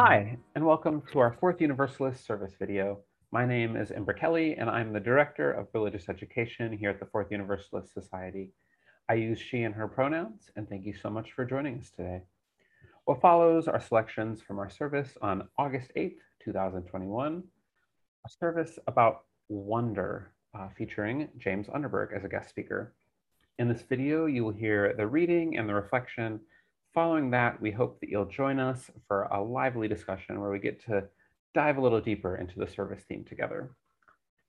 Hi, and welcome to our fourth Universalist service video. My name is Imber Kelly, and I'm the Director of Religious Education here at the Fourth Universalist Society. I use she and her pronouns, and thank you so much for joining us today. What follows are selections from our service on August 8th, 2021, a service about wonder uh, featuring James Underberg as a guest speaker. In this video, you will hear the reading and the reflection Following that, we hope that you'll join us for a lively discussion where we get to dive a little deeper into the service theme together.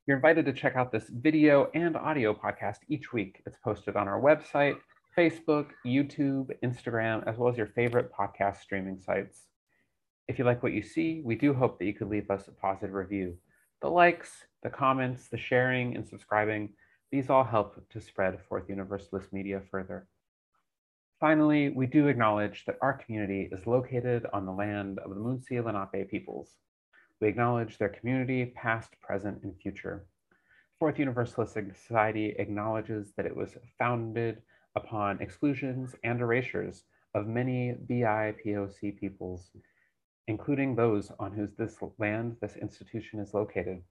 You're invited to check out this video and audio podcast each week. It's posted on our website, Facebook, YouTube, Instagram, as well as your favorite podcast streaming sites. If you like what you see, we do hope that you could leave us a positive review. The likes, the comments, the sharing, and subscribing, these all help to spread Fourth Universalist media further. Finally, we do acknowledge that our community is located on the land of the Munsee Lenape peoples. We acknowledge their community, past, present, and future. Fourth Universalist Society acknowledges that it was founded upon exclusions and erasures of many BIPOC peoples, including those on whose this land this institution is located.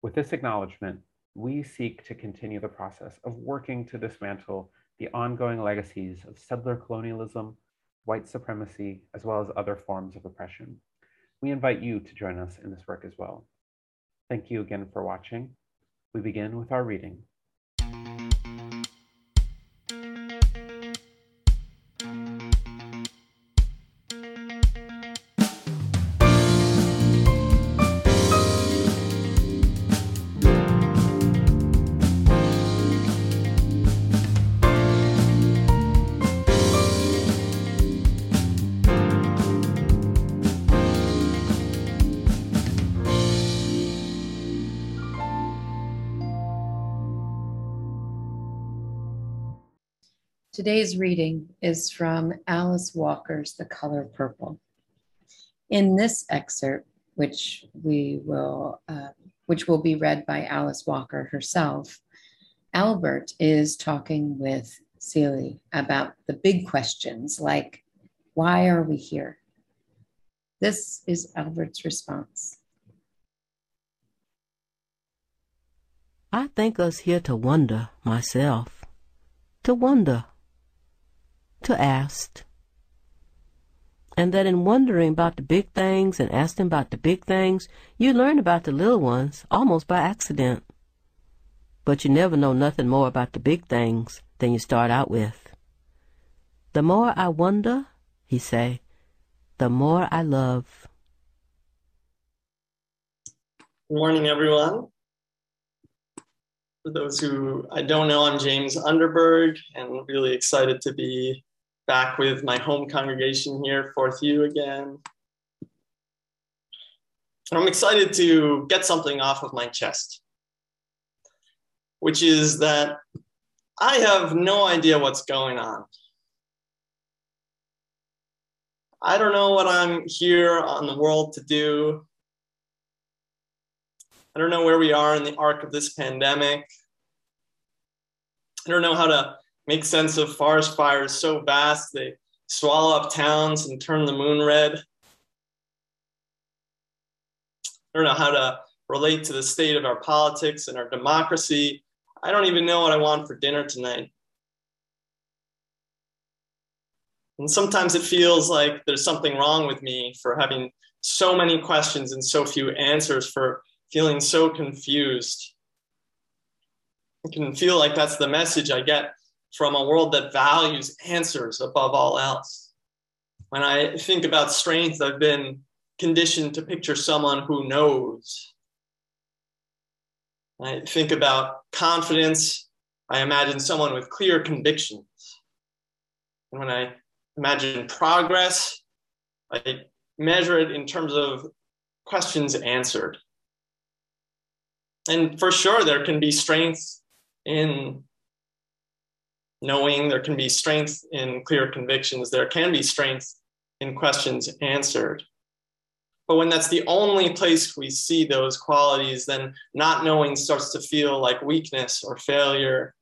With this acknowledgement, we seek to continue the process of working to dismantle the ongoing legacies of settler colonialism, white supremacy, as well as other forms of oppression. We invite you to join us in this work as well. Thank you again for watching. We begin with our reading. Today's reading is from Alice Walker's The Color Purple. In this excerpt, which we will, uh, which will be read by Alice Walker herself, Albert is talking with Celie about the big questions like, why are we here? This is Albert's response. I think us here to wonder myself, to wonder to ask. And that in wondering about the big things and asking about the big things, you learn about the little ones almost by accident. But you never know nothing more about the big things than you start out with. The more I wonder, he say, the more I love. Good morning, everyone. For those who I don't know, I'm James Underberg and really excited to be back with my home congregation here, Fourth U again. And I'm excited to get something off of my chest, which is that I have no idea what's going on. I don't know what I'm here on the world to do. I don't know where we are in the arc of this pandemic. I don't know how to make sense of forest fires so vast they swallow up towns and turn the moon red. I don't know how to relate to the state of our politics and our democracy. I don't even know what I want for dinner tonight. And sometimes it feels like there's something wrong with me for having so many questions and so few answers, for feeling so confused. I can feel like that's the message I get from a world that values answers above all else. When I think about strength, I've been conditioned to picture someone who knows. I think about confidence, I imagine someone with clear convictions. And when I imagine progress, I measure it in terms of questions answered. And for sure, there can be strength in knowing there can be strength in clear convictions, there can be strength in questions answered. But when that's the only place we see those qualities, then not knowing starts to feel like weakness or failure.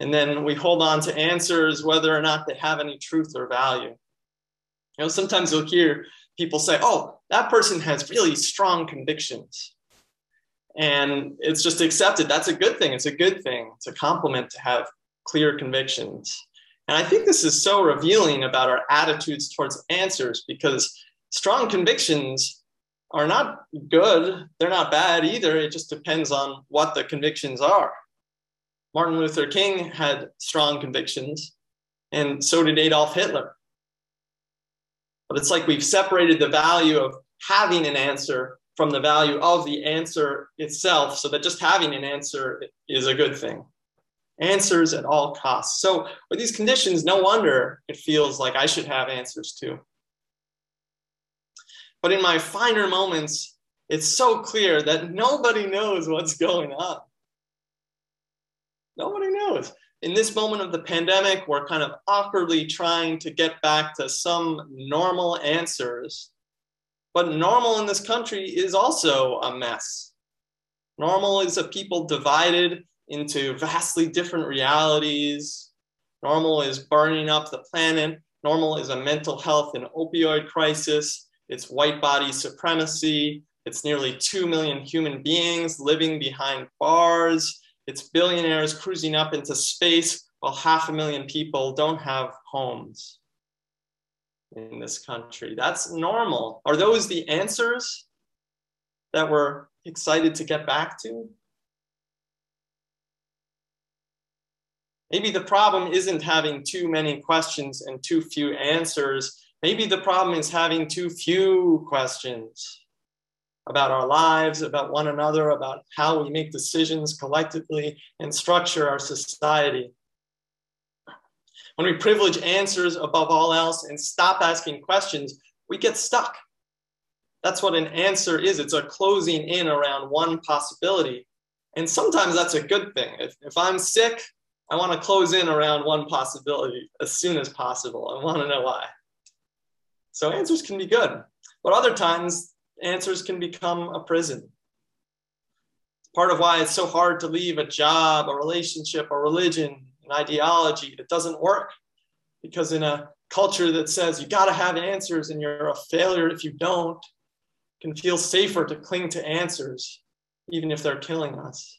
And then we hold on to answers whether or not they have any truth or value. You know, sometimes you'll hear people say, oh, that person has really strong convictions. And it's just accepted. That's a good thing. It's a good thing. It's a compliment to have clear convictions. And I think this is so revealing about our attitudes towards answers because strong convictions are not good. They're not bad either. It just depends on what the convictions are. Martin Luther King had strong convictions, and so did Adolf Hitler. But it's like we've separated the value of having an answer from the value of the answer itself, so that just having an answer is a good thing. Answers at all costs. So, with these conditions, no wonder it feels like I should have answers too. But in my finer moments, it's so clear that nobody knows what's going on. Nobody knows. In this moment of the pandemic, we're kind of awkwardly trying to get back to some normal answers. But normal in this country is also a mess. Normal is a people divided into vastly different realities. Normal is burning up the planet. Normal is a mental health and opioid crisis. It's white body supremacy. It's nearly 2 million human beings living behind bars. It's billionaires cruising up into space while half a million people don't have homes in this country. That's normal. Are those the answers that we're excited to get back to? Maybe the problem isn't having too many questions and too few answers. Maybe the problem is having too few questions about our lives, about one another, about how we make decisions collectively and structure our society. When we privilege answers above all else and stop asking questions, we get stuck. That's what an answer is it's a closing in around one possibility. And sometimes that's a good thing. If, if I'm sick, I want to close in around one possibility as soon as possible. I want to know why. So answers can be good. But other times, answers can become a prison. Part of why it's so hard to leave a job, a relationship, a religion, an ideology, it doesn't work. Because in a culture that says you got to have answers and you're a failure if you don't, can feel safer to cling to answers, even if they're killing us.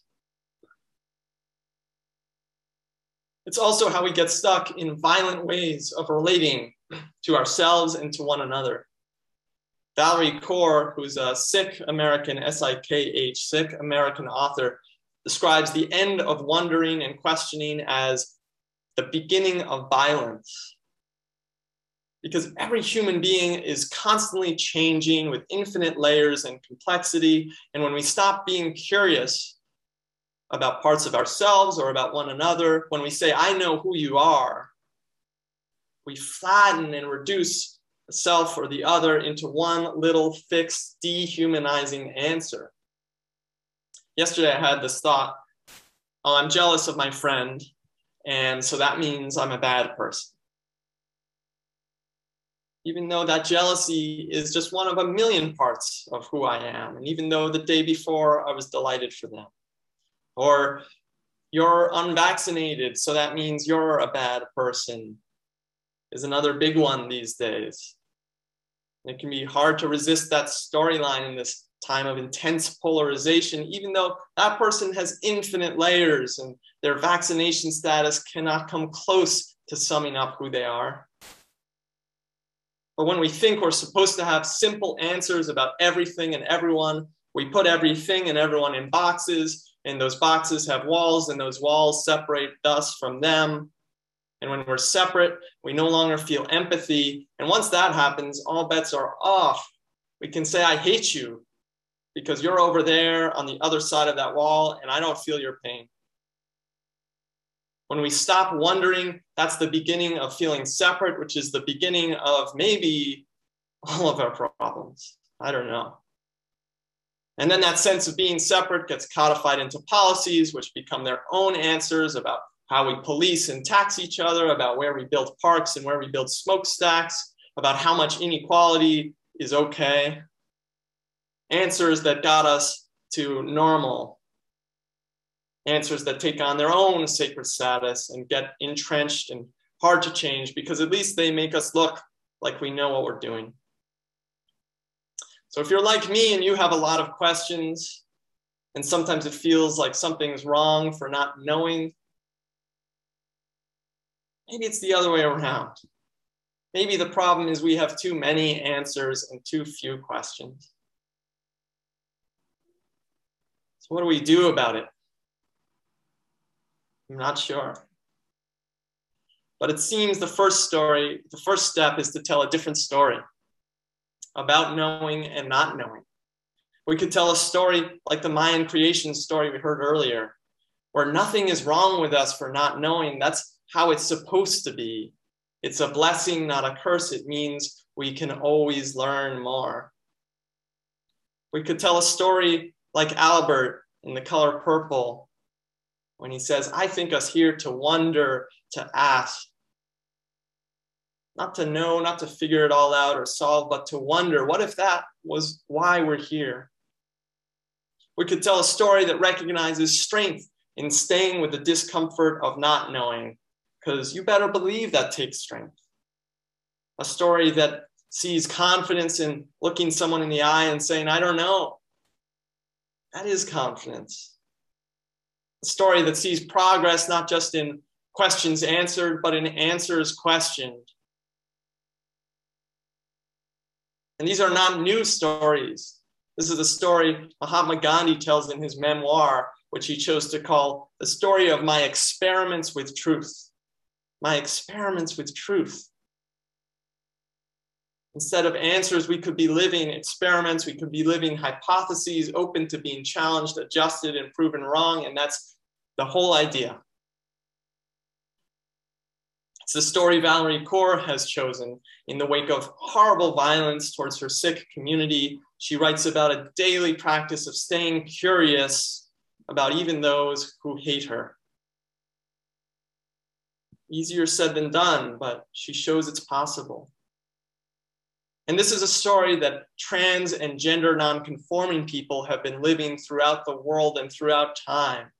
It's also how we get stuck in violent ways of relating to ourselves and to one another. Valerie Kaur, who's a Sikh American, S I K H, Sikh American author, describes the end of wondering and questioning as the beginning of violence. Because every human being is constantly changing with infinite layers and complexity. And when we stop being curious about parts of ourselves or about one another, when we say, I know who you are, we flatten and reduce the self or the other into one little fixed, dehumanizing answer. Yesterday, I had this thought oh, I'm jealous of my friend, and so that means I'm a bad person. Even though that jealousy is just one of a million parts of who I am, and even though the day before I was delighted for them. Or you're unvaccinated, so that means you're a bad person is another big one these days. It can be hard to resist that storyline in this time of intense polarization, even though that person has infinite layers and their vaccination status cannot come close to summing up who they are. But when we think we're supposed to have simple answers about everything and everyone, we put everything and everyone in boxes, and those boxes have walls, and those walls separate us from them. And when we're separate, we no longer feel empathy. And once that happens, all bets are off. We can say, I hate you because you're over there on the other side of that wall and I don't feel your pain. When we stop wondering, that's the beginning of feeling separate, which is the beginning of maybe all of our problems. I don't know. And then that sense of being separate gets codified into policies, which become their own answers about how we police and tax each other, about where we build parks and where we build smokestacks, about how much inequality is okay. Answers that got us to normal. Answers that take on their own sacred status and get entrenched and hard to change because at least they make us look like we know what we're doing. So if you're like me and you have a lot of questions, and sometimes it feels like something's wrong for not knowing, maybe it's the other way around. Maybe the problem is we have too many answers and too few questions. What do we do about it? I'm not sure. But it seems the first story, the first step is to tell a different story about knowing and not knowing. We could tell a story like the Mayan creation story we heard earlier, where nothing is wrong with us for not knowing. That's how it's supposed to be. It's a blessing, not a curse. It means we can always learn more. We could tell a story like Albert in the color purple when he says, I think us here to wonder, to ask. Not to know, not to figure it all out or solve, but to wonder what if that was why we're here? We could tell a story that recognizes strength in staying with the discomfort of not knowing because you better believe that takes strength. A story that sees confidence in looking someone in the eye and saying, I don't know. That is confidence. A story that sees progress not just in questions answered, but in answers questioned. And these are not new stories. This is a story Mahatma Gandhi tells in his memoir, which he chose to call The Story of My Experiments with Truth my experiments with truth. Instead of answers, we could be living experiments, we could be living hypotheses open to being challenged, adjusted, and proven wrong. And that's the whole idea. It's the story Valerie Kaur has chosen. In the wake of horrible violence towards her Sikh community, she writes about a daily practice of staying curious about even those who hate her easier said than done, but she shows it's possible. And this is a story that trans and gender nonconforming people have been living throughout the world and throughout time.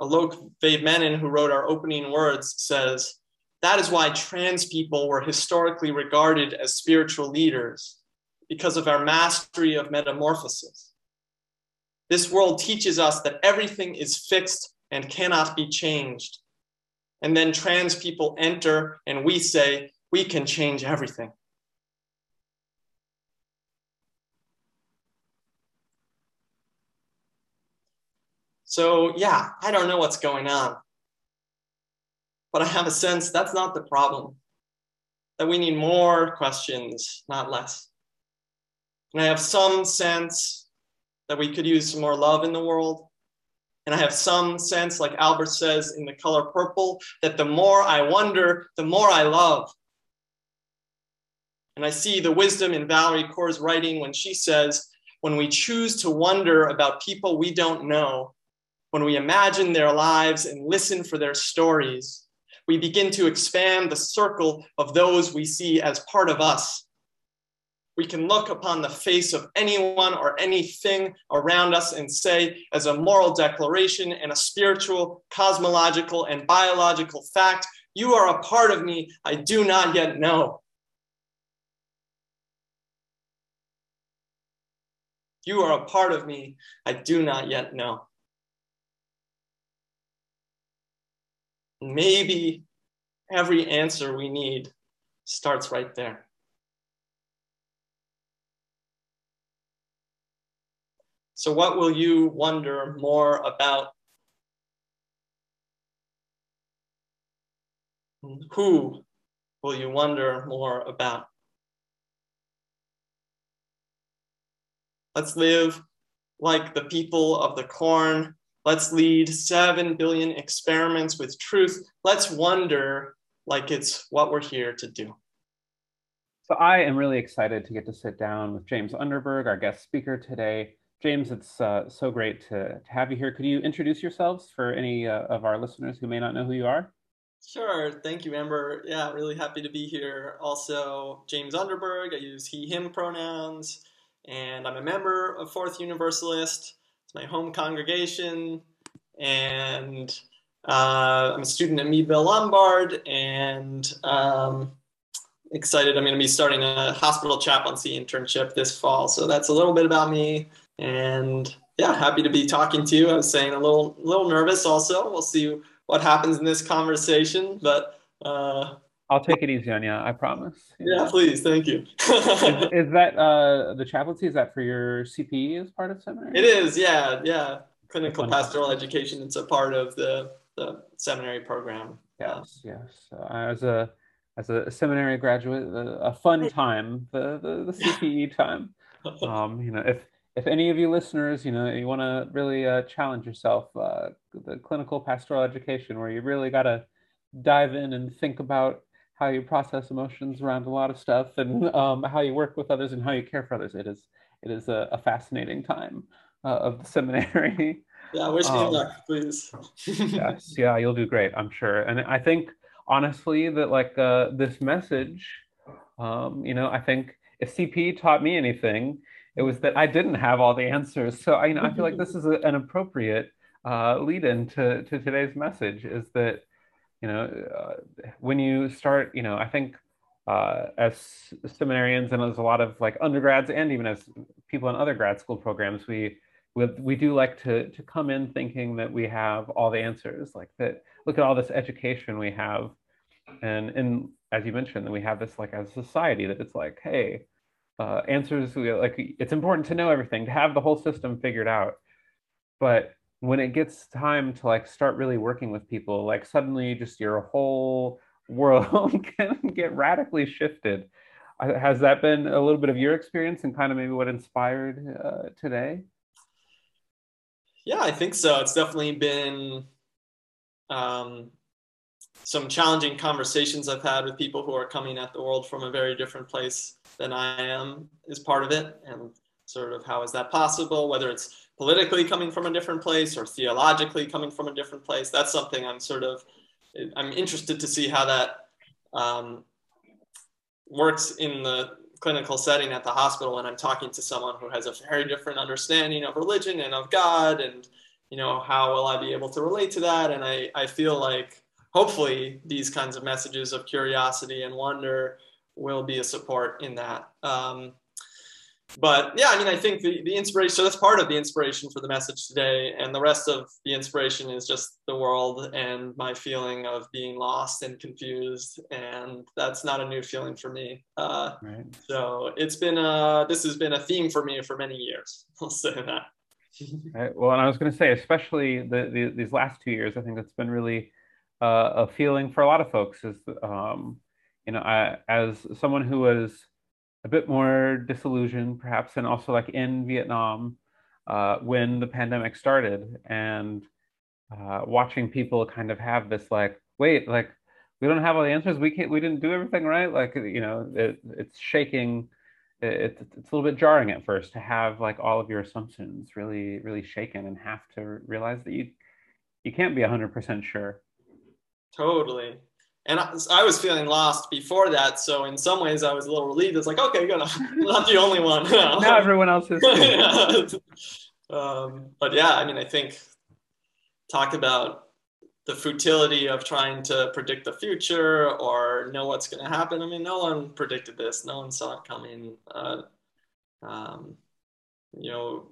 Alok Vaid-Menon, who wrote our opening words, says, that is why trans people were historically regarded as spiritual leaders, because of our mastery of metamorphosis. This world teaches us that everything is fixed and cannot be changed, and then trans people enter and we say, we can change everything. So, yeah, I don't know what's going on. But I have a sense that's not the problem. That we need more questions, not less. And I have some sense that we could use some more love in the world. And I have some sense, like Albert says in the color purple, that the more I wonder, the more I love. And I see the wisdom in Valerie Kaur's writing when she says, when we choose to wonder about people we don't know, when we imagine their lives and listen for their stories, we begin to expand the circle of those we see as part of us we can look upon the face of anyone or anything around us and say, as a moral declaration and a spiritual, cosmological, and biological fact, you are a part of me I do not yet know. You are a part of me I do not yet know. Maybe every answer we need starts right there. So, what will you wonder more about? Who will you wonder more about? Let's live like the people of the corn. Let's lead 7 billion experiments with truth. Let's wonder like it's what we're here to do. So, I am really excited to get to sit down with James Underberg, our guest speaker today. James, it's uh, so great to, to, have you here. Could you introduce yourselves for any uh, of our listeners who may not know who you are? Sure. Thank you, Amber. Yeah, really happy to be here. Also, James Underberg. I use he, him pronouns, and I'm a member of Fourth Universalist. My home congregation, and uh, I'm a student at Meadville Lombard, and um, excited. I'm going to be starting a hospital chaplaincy internship this fall. So that's a little bit about me. And yeah, happy to be talking to you. I was saying a little, little nervous also. We'll see what happens in this conversation, but uh, I'll take it easy on you. I promise. Yeah, please. Thank you. is, is, that uh, the chaplaincy? Is that for your CPE as part of seminary? It is. Yeah, yeah. Clinical pastoral education. It's a part of the the seminary program. Yes, yes. Uh, as a as a seminary graduate, a fun time, the the, the CPE time. Um, you know, if if any of you listeners, you know, you want to really uh, challenge yourself, uh, the clinical pastoral education, where you really got to dive in and think about how you process emotions around a lot of stuff and um, how you work with others and how you care for others. It is it is a, a fascinating time uh, of the seminary. Yeah, wish me um, luck, please. yes, yeah, you'll do great, I'm sure. And I think honestly that like uh, this message, um, you know, I think if CP taught me anything, it was that I didn't have all the answers. So I, you know, I feel like this is a, an appropriate uh, lead in to, to today's message is that, you know, uh, when you start, you know, I think uh, as seminarians and as a lot of like undergrads and even as people in other grad school programs, we we, we do like to to come in thinking that we have all the answers, like that. Look at all this education we have, and and as you mentioned, we have this like as a society that it's like, hey, uh, answers we like it's important to know everything to have the whole system figured out but when it gets time to like start really working with people like suddenly just your whole world can get radically shifted uh, has that been a little bit of your experience and kind of maybe what inspired uh, today yeah i think so it's definitely been um, some challenging conversations i've had with people who are coming at the world from a very different place than I am is part of it. And sort of how is that possible? Whether it's politically coming from a different place or theologically coming from a different place, that's something I'm sort of, I'm interested to see how that um, works in the clinical setting at the hospital when I'm talking to someone who has a very different understanding of religion and of God and you know how will I be able to relate to that and I, I feel like hopefully these kinds of messages of curiosity and wonder will be a support in that. Um, but yeah, I mean, I think the, the inspiration, so that's part of the inspiration for the message today. And the rest of the inspiration is just the world and my feeling of being lost and confused. And that's not a new feeling for me. Uh, right. So it's been, a, this has been a theme for me for many years. I'll say that. right. Well, and I was going to say, especially the, the, these last two years, I think that's been really uh, a feeling for a lot of folks is, um, you know, I, as someone who was a bit more disillusioned, perhaps, and also like in Vietnam uh, when the pandemic started, and uh, watching people kind of have this like, wait, like we don't have all the answers. We can't. We didn't do everything right. Like you know, it, it's shaking. It, it's a little bit jarring at first to have like all of your assumptions really, really shaken, and have to realize that you you can't be hundred percent sure. Totally and I, I, was feeling lost before that. So in some ways, I was a little relieved. It's like, okay, good, I'm not the only one. now everyone else is. um, but yeah, I mean, I think talk about the futility of trying to predict the future or know what's going to happen. I mean, no one predicted this. No one saw it coming. Uh, um, you know,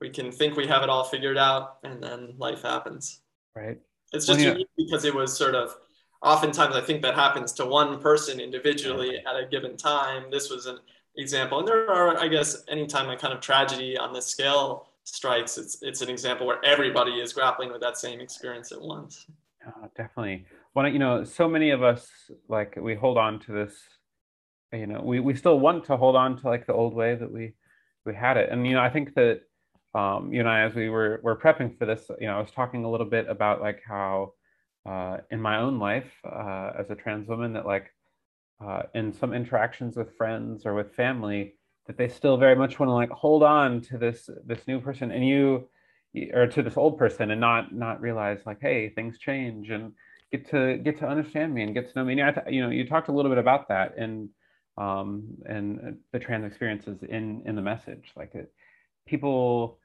we can think we have it all figured out, and then life happens. Right. It's just unique because it was sort of oftentimes I think that happens to one person individually at a given time. This was an example. And there are, I guess, anytime a kind of tragedy on this scale strikes, it's, it's an example where everybody is grappling with that same experience at once. Oh, definitely. You know, so many of us, like, we hold on to this, you know, we, we still want to hold on to like the old way that we, we had it. And, you know, I think that, um, you and I, as we were, were prepping for this, you know, I was talking a little bit about like how, uh, in my own life uh, as a trans woman that like uh, in some interactions with friends or with family that they still very much want to like hold on to this this new person and you or to this old person and not not realize like hey things change and get to get to understand me and get to know me. And I, you know you talked a little bit about that and um and the trans experiences in in the message. Like it, people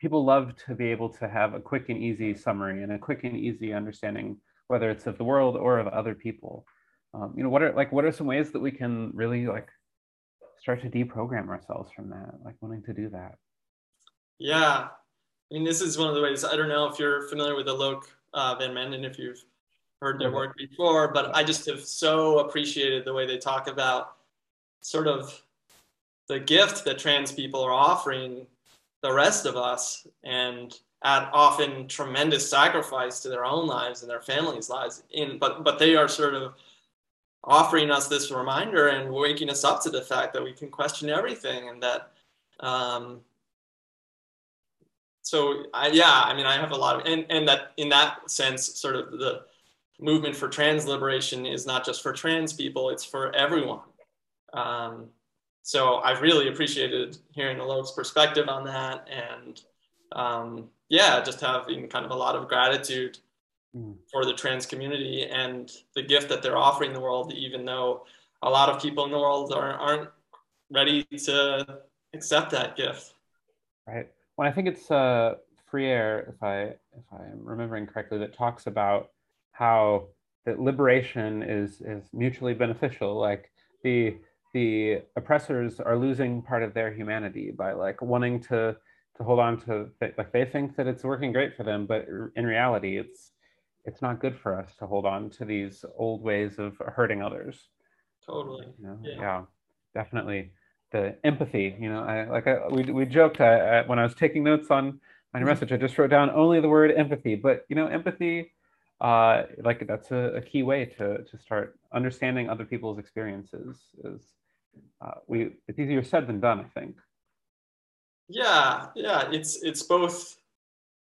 people love to be able to have a quick and easy summary and a quick and easy understanding, whether it's of the world or of other people. um, you know, what are like what are some ways that we can really like start to deprogram ourselves from that, like wanting to do that? Yeah, I mean, this is one of the ways. I don't know if you're familiar with Alok uh, Vaid-Menon, if you've heard their work before, but I just have so appreciated the way they talk about sort of the gift that trans people are offering the rest of us and at often tremendous sacrifice to their own lives and their families' lives. In but but they are sort of offering us this reminder and waking us up to the fact that we can question everything and that um, so I, yeah i mean i have a lot of and, and that in that sense sort of the movement for trans liberation is not just for trans people it's for everyone um, so I've really appreciated hearing Alok's perspective on that, and um, yeah, just having kind of a lot of gratitude mm. for the trans community and the gift that they're offering the world, even though a lot of people in the world are, aren't ready to accept that gift. Right. Well, I think it's uh, Freire, if I if I'm remembering correctly, that talks about how that liberation is is mutually beneficial. Like the the oppressors are losing part of their humanity by like wanting to to hold on to like they think that it's working great for them but in reality it's it's not good for us to hold on to these old ways of hurting others totally you know? yeah. yeah. definitely the empathy you know i like I, we, we joked I, I, when i was taking notes on my mm-hmm. message i just wrote down only the word empathy but you know empathy uh like that's a, a key way to to start understanding other people's experiences is uh, we it's easier said than done, I think. Yeah, yeah, it's it's both.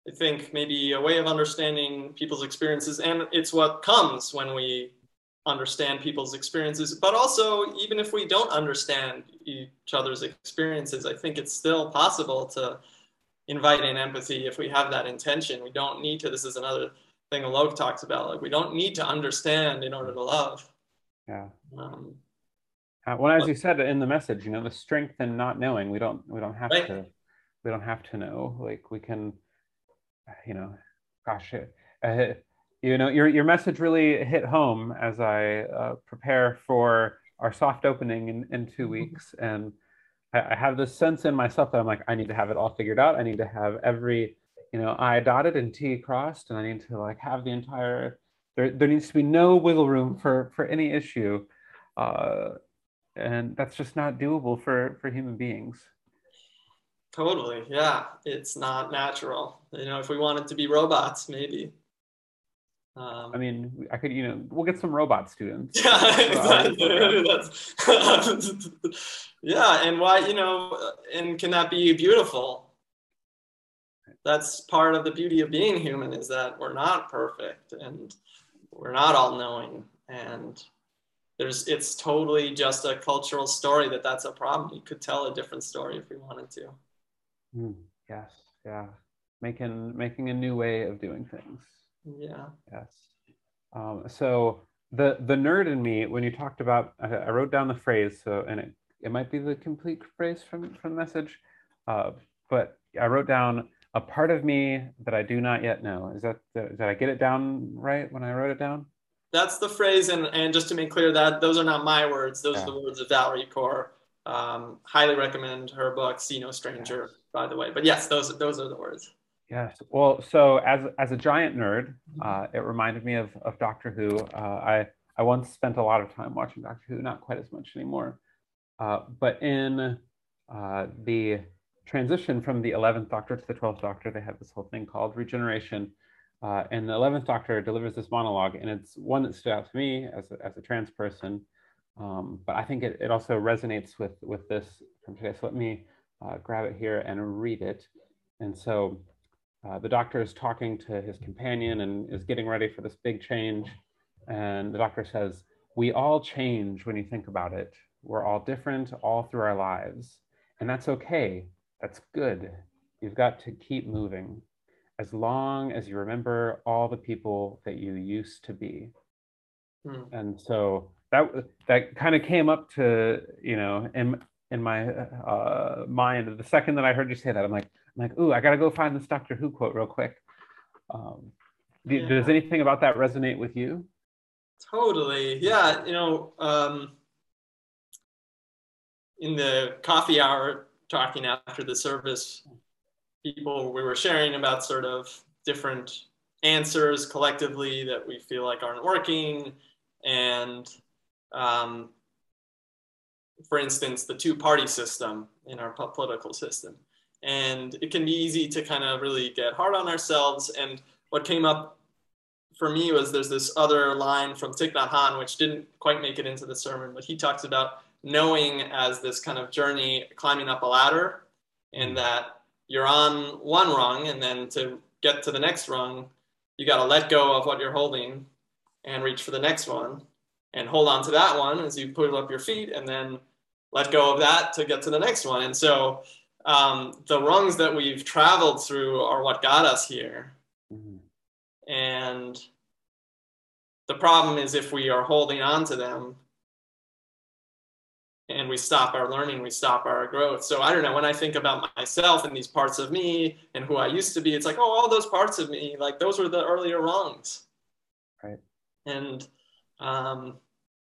I think maybe a way of understanding people's experiences, and it's what comes when we understand people's experiences. But also, even if we don't understand each other's experiences, I think it's still possible to invite in empathy if we have that intention. We don't need to. This is another thing Alok talks about. Like we don't need to understand in order to love. Yeah. Um, uh, well, as you said in the message, you know, the strength in not knowing. We don't. We don't have right. to. We don't have to know. Like we can. You know, gosh, uh, you know, your your message really hit home as I uh, prepare for our soft opening in, in two mm-hmm. weeks, and I, I have this sense in myself that I'm like, I need to have it all figured out. I need to have every, you know, I dotted and T crossed, and I need to like have the entire. There, there needs to be no wiggle room for for any issue. Uh, and that's just not doable for for human beings totally yeah it's not natural you know if we wanted to be robots maybe um, I mean, I could, you know, we'll get some robot students. Yeah, exactly. yeah, and why, you know, and can that be beautiful? That's part of the beauty of being human is that we're not perfect and we're not all knowing. And there's it's totally just a cultural story that that's a problem. We could tell a different story if we wanted to. Mm, yes, yeah, making making a new way of doing things. Yeah. Yes. Um, so the the nerd in me, when you talked about, I, I, wrote down the phrase. So and it it might be the complete phrase from from the message, uh, but I wrote down a part of me that I do not yet know. Is that did I get it down right when I wrote it down? That's the phrase. And, and just to make clear that those are not my words. Those yeah. are the words of Valerie Kaur. Um, highly recommend her book, See No Stranger, yes. by the way. But yes, those, those are the words. Yes. Well, so as, as a giant nerd, uh, it reminded me of, of Doctor Who. Uh, I, I once spent a lot of time watching Doctor Who, not quite as much anymore. Uh, but in uh, the transition from the 11th Doctor to the 12th Doctor, they have this whole thing called regeneration. Uh, and the 11th Doctor delivers this monologue, and it's one that stood out to me as a, as a trans person. Um, but I think it, it also resonates with, with this from today. So let me uh, grab it here and read it. And so uh, the doctor is talking to his companion and is getting ready for this big change. And the doctor says, We all change when you think about it. We're all different all through our lives. And that's okay. That's good. You've got to keep moving as long as you remember all the people that you used to be. Hmm. And so that that kind of came up to you know in in my uh, mind the second that I heard you say that I'm like I'm like ooh I gotta go find this Doctor Who quote real quick. Um, yeah. Does anything about that resonate with you? Totally. Yeah. You know, um, in the coffee hour talking after the service, people we were sharing about sort of different answers collectively that we feel like aren't working. And um, for instance, the two party system in our political system. And it can be easy to kind of really get hard on ourselves. And what came up for me was there's this other line from Thich Nhat Hanh, which didn't quite make it into the sermon, but he talks about knowing as this kind of journey climbing up a ladder and mm. that you're on one rung and then to get to the next rung you got to let go of what you're holding and reach for the next one. And hold on to that one as you put up your feet and then let go of that to get to the next one. And so um, the rungs that we've traveled through are what got us here. Mm-hmm. and the problem is if we are holding on to them and we stop our learning, we stop our growth. So I don't know, when I think about myself and these parts of me and who I used to be, it's like, oh, all those parts of me, like those were the earlier wrongs. Right. And um,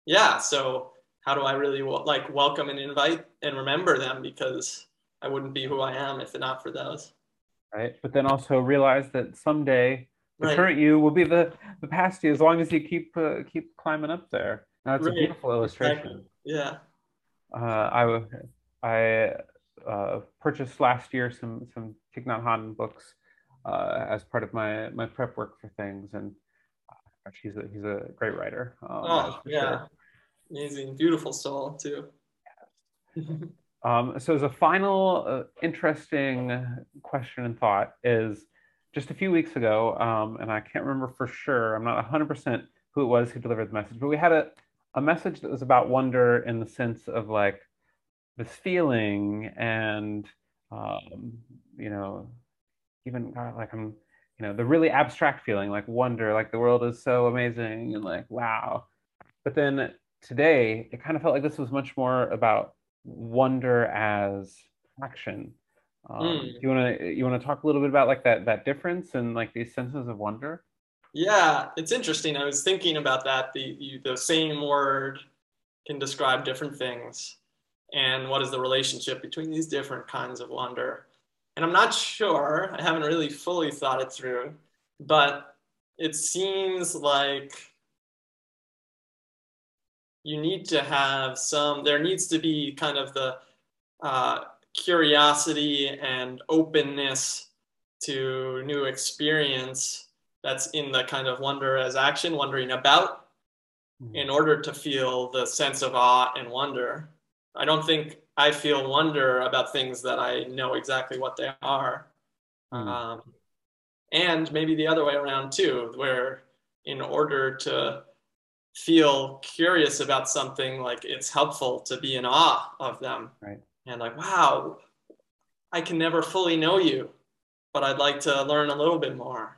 yeah, so how do I really like welcome and invite and remember them because I wouldn't be who I am if it's not for those. Right. But then also realize that someday the right. current you will be the, the past you as long as you keep uh, keep climbing up there. That's right. a beautiful illustration. Exactly. Yeah I I uh, purchased last year some some Thich Nhat Hanh books uh, as part of my my prep work for things, and uh, he's a he's a great writer. Um, oh yeah, sure. amazing, beautiful soul too. um, so as a final uh, interesting question and thought is just a few weeks ago, um, and I can't remember for sure. I'm not 100% who it was who delivered the message, but we had a a message that was about wonder in the sense of like this feeling and um, you know even like i'm you know the really abstract feeling like wonder like the world is so amazing and like wow. But then today it kind of felt like this was much more about wonder as action. Um, mm. do you want to you want to talk a little bit about like that that difference and like these senses of wonder yeah, it's interesting. I was thinking about that. The you, the same word can describe different things, and what is the relationship between these different kinds of wonder? And I'm not sure. I haven't really fully thought it through, but it seems like you need to have some. There needs to be kind of the uh, curiosity and openness to new experience that's in the kind of wonder as action, wondering about, mm-hmm. in order to feel the sense of awe and wonder. I don't think I feel wonder about things that I know exactly what they are. Mm-hmm. Um, and maybe the other way around too, where in order to feel curious about something, like it's helpful to be in awe of them. Right. And like, wow, I can never fully know you, but I'd like to learn a little bit more.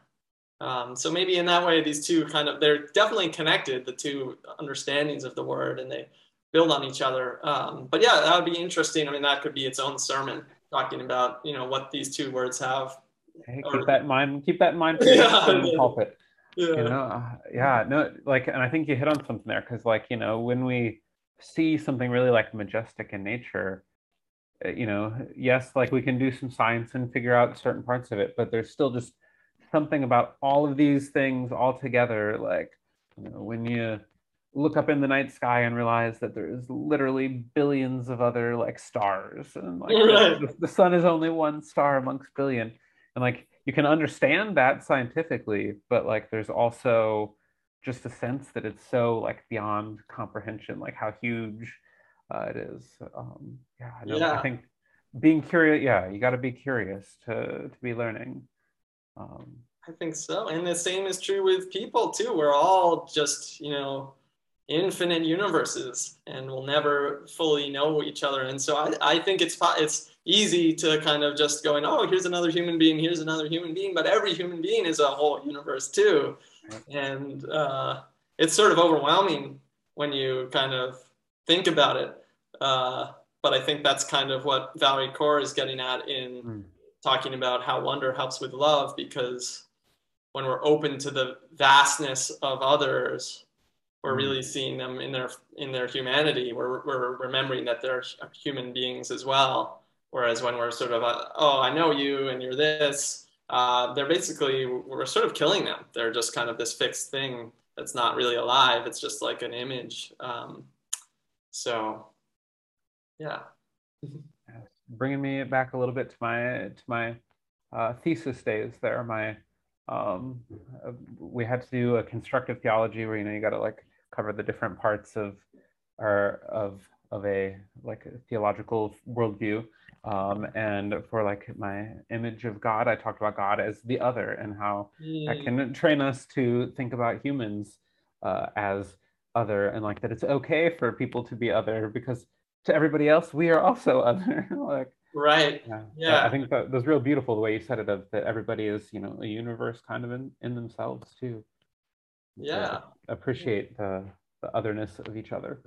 Um, so maybe in that way, these two kind of they're definitely connected, the two understandings of the word, and they build on each other. Um, but yeah, that would be interesting. I mean, that could be its own sermon talking about you know what these two words have. Hey, keep that in mind. Keep that in mind for yeah, yeah. pulpit. Yeah. You know, uh, yeah, no, like, and I think you hit on something there because, like, you know, when we see something really like majestic in nature, uh, you know, yes, like we can do some science and figure out certain parts of it, but there's still just something about all of these things all together like you know, when you look up in the night sky and realize that there's literally billions of other like stars and like right. the, the, sun is only one star amongst billion and like you can understand that scientifically but like there's also just a sense that it's so like beyond comprehension like how huge uh, it is um yeah, I, yeah. I think being curious yeah you got to be curious to to be learning um, I think so. And the same is true with people too. We're all just, you know, infinite universes and we'll never fully know each other. And so I, I think it's, it's easy to kind of just going, oh, here's another human being, here's another human being, but every human being is a whole universe too. And uh, it's sort of overwhelming when you kind of think about it. Uh, but I think that's kind of what Valerie Kaur is getting at in mm talking about how wonder helps with love because when we're open to the vastness of others, we're really seeing them in their in their humanity. We're we're remembering that they're human beings as well. Whereas when we're sort of, uh, oh, I know you and you're this, uh, they're basically we're sort of killing them. They're just kind of this fixed thing that's not really alive. It's just like an image. Um, so, yeah. bringing me back a little bit to my to my uh, thesis days there. My um, we had to do a constructive theology where you know you got to like cover the different parts of or of of a like a theological worldview. Um, and for like my image of god i talked about god as the other and how that Mm, can train us to think about humans uh, as other and like that it's okay for people to be other because to everybody else we are also other like right. yeah, Yeah. I think that was real beautiful the way you said it of that everybody is you know a universe kind of in, in themselves too. To Yeah. appreciate the the otherness of each other.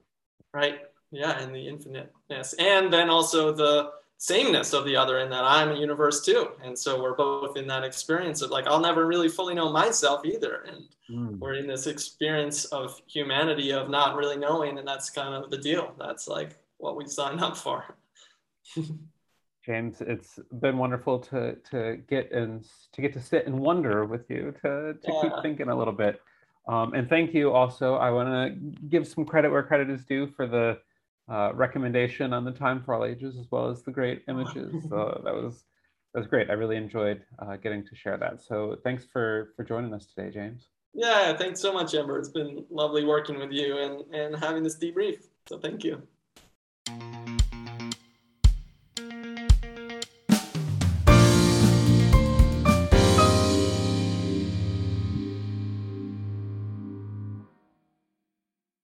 Right. Yeah. And the infiniteness. And then also the sameness of the other in that I'm a universe too. And so we're both in that experience of like, I'll never really fully know myself either. And Mm. we're in this experience of humanity of not really knowing. And that's kind of the deal. That's like what we signed up for. James, it's been wonderful to to get and to get to sit and wonder with you to to keep thinking a little bit. Um, and thank you also. I want to give some credit where credit is due for the uh, recommendation on the Time for All Ages as well as the great images. So that was that was great. I really enjoyed uh, getting to share that. So thanks for for joining us today, James. Yeah. Thanks so much, Amber. It's been lovely working with you and, and having this debrief. So thank you.